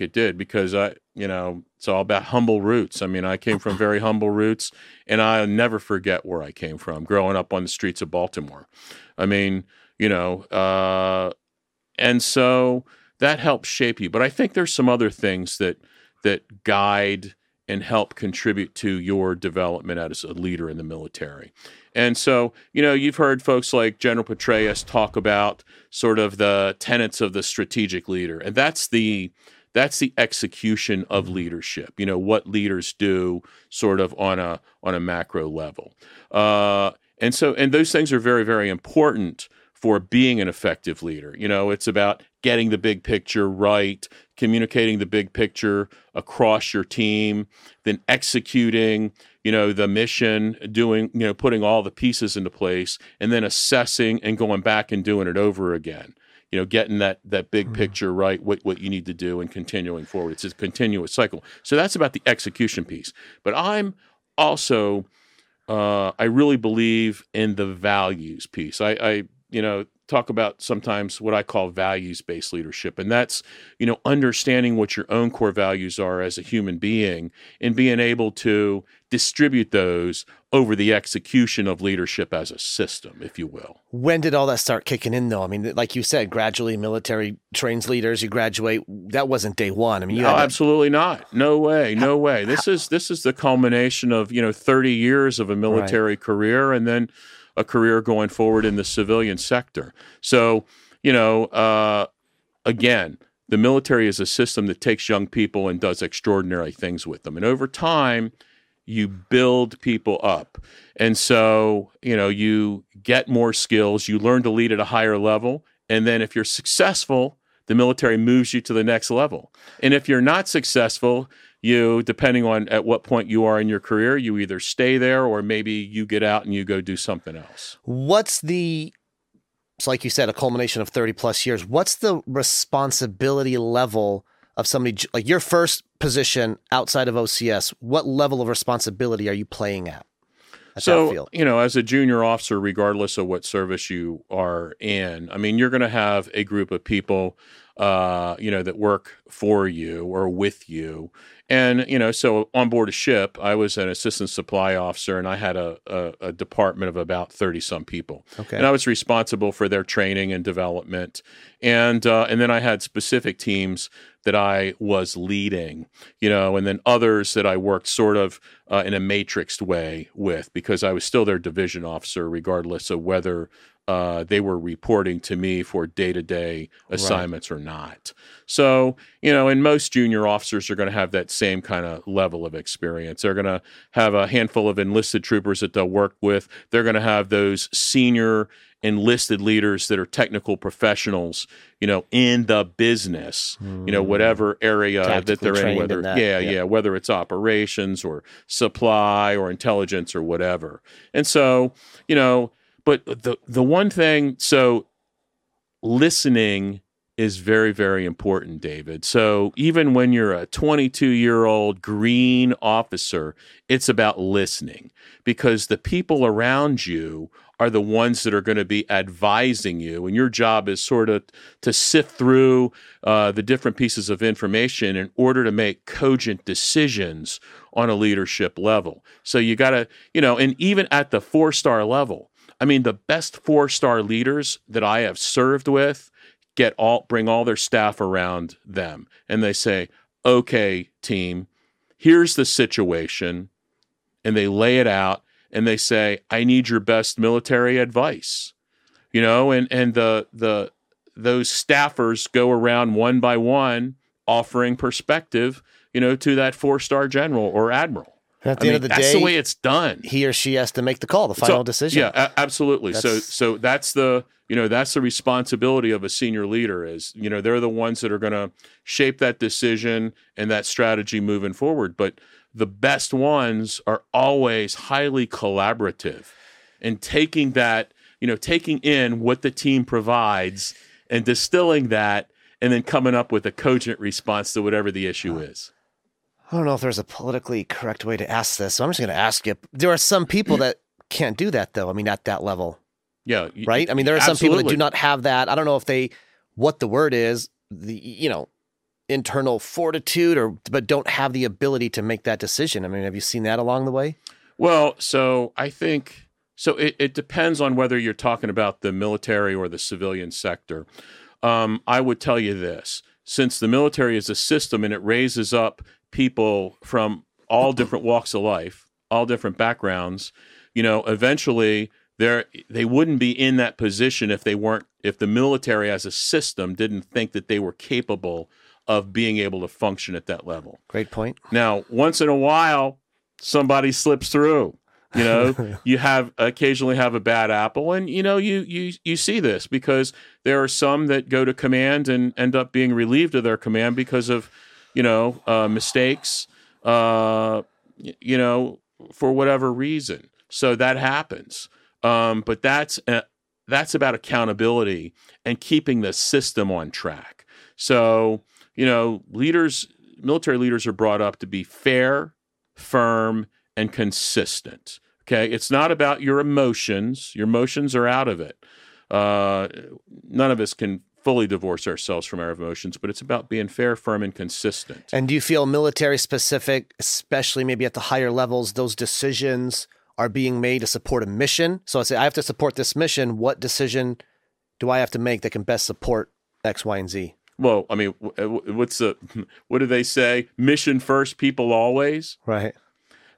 it did because I, you know, it's all about humble roots. I mean, I came from very humble roots, and I'll never forget where I came from growing up on the streets of Baltimore. I mean, you know, uh, and so that helps shape you. But I think there's some other things that that guide and help contribute to your development as a leader in the military. And so, you know, you've heard folks like General Petraeus talk about sort of the tenets of the strategic leader, and that's the that's the execution of leadership. You know what leaders do, sort of on a on a macro level, uh, and so and those things are very very important for being an effective leader. You know, it's about getting the big picture right, communicating the big picture across your team, then executing, you know, the mission, doing, you know, putting all the pieces into place, and then assessing and going back and doing it over again. You know, getting that that big mm. picture right, what what you need to do, and continuing forward. It's a continuous cycle. So that's about the execution piece. But I'm also uh, I really believe in the values piece. I, I you know, talk about sometimes what I call values based leadership. And that's, you know, understanding what your own core values are as a human being and being able to distribute those over the execution of leadership as a system, if you will. When did all that start kicking in, though? I mean, like you said, gradually military trains leaders. You graduate. That wasn't day one. I mean, no, absolutely not. No way. No way. This is this is the culmination of you know thirty years of a military right. career, and then a career going forward in the civilian sector. So, you know, uh, again, the military is a system that takes young people and does extraordinary things with them. And over time, you build people up. And so, you know, you get more skills, you learn to lead at a higher level. And then if you're successful, the military moves you to the next level. And if you're not successful, you depending on at what point you are in your career you either stay there or maybe you get out and you go do something else. What's the it's like you said a culmination of 30 plus years what's the responsibility level of somebody like your first position outside of ocs what level of responsibility are you playing at, at so you know as a junior officer regardless of what service you are in i mean you're going to have a group of people uh, you know, that work for you or with you. And, you know, so on board a ship, I was an assistant supply officer and I had a, a, a department of about 30 some people. Okay. And I was responsible for their training and development. And, uh, and then I had specific teams that I was leading, you know, and then others that I worked sort of uh, in a matrixed way with because I was still their division officer, regardless of whether uh, they were reporting to me for day to day assignments right. or not. So, you know, and most junior officers are going to have that same kind of level of experience. They're going to have a handful of enlisted troopers that they'll work with. They're going to have those senior enlisted leaders that are technical professionals, you know, in the business, mm. you know, whatever area Tactically that they're in, whether, in yeah, yeah, yeah, whether it's operations or supply or intelligence or whatever. And so, you know, but the the one thing, so listening is very very important david. So even when you're a 22 year old green officer it's about listening because the people around you are the ones that are going to be advising you and your job is sort of to sift through uh, the different pieces of information in order to make cogent decisions on a leadership level. So you got to you know and even at the four star level I mean, the best four star leaders that I have served with get all bring all their staff around them and they say, okay, team, here's the situation. And they lay it out and they say, I need your best military advice. You know, and, and the the those staffers go around one by one offering perspective, you know, to that four star general or admiral. At the I end mean, of the that's day, that's the way it's done. He or she has to make the call, the final so, decision. Yeah, a- absolutely. That's... So, so that's the you know that's the responsibility of a senior leader. Is you know they're the ones that are going to shape that decision and that strategy moving forward. But the best ones are always highly collaborative, and taking that you know taking in what the team provides and distilling that, and then coming up with a cogent response to whatever the issue is. I don't know if there's a politically correct way to ask this, so I'm just going to ask you. There are some people that can't do that, though. I mean, at that level. Yeah. Right? I mean, there are some people that do not have that. I don't know if they, what the word is, the, you know, internal fortitude or but don't have the ability to make that decision. I mean, have you seen that along the way? Well, so I think so it, it depends on whether you're talking about the military or the civilian sector. Um, I would tell you this since the military is a system and it raises up people from all different walks of life, all different backgrounds, you know, eventually they they wouldn't be in that position if they weren't if the military as a system didn't think that they were capable of being able to function at that level. Great point. Now, once in a while, somebody slips through. You know, you have occasionally have a bad apple, and you know you you you see this because there are some that go to command and end up being relieved of their command because of you know uh, mistakes, uh, you know, for whatever reason. So that happens, um, but that's uh, that's about accountability and keeping the system on track. So you know, leaders, military leaders are brought up to be fair, firm, and consistent. Okay, it's not about your emotions. Your emotions are out of it. Uh, none of us can fully divorce ourselves from our emotions, but it's about being fair, firm, and consistent. And do you feel military specific, especially maybe at the higher levels, those decisions are being made to support a mission? So I say, I have to support this mission. What decision do I have to make that can best support X, Y, and Z? Well, I mean, what's the what do they say? Mission first, people always. Right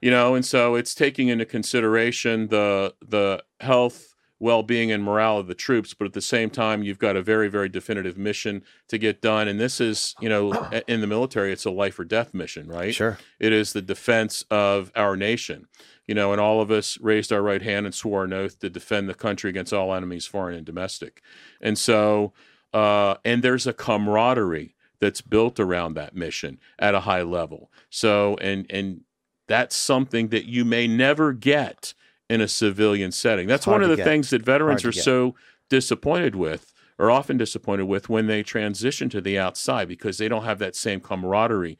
you know and so it's taking into consideration the the health well-being and morale of the troops but at the same time you've got a very very definitive mission to get done and this is you know in the military it's a life or death mission right? Sure. It is the defense of our nation. You know and all of us raised our right hand and swore an oath to defend the country against all enemies foreign and domestic. And so uh, and there's a camaraderie that's built around that mission at a high level. So and and that's something that you may never get in a civilian setting. That's one of the get. things that veterans are get. so disappointed with or often disappointed with when they transition to the outside because they don't have that same camaraderie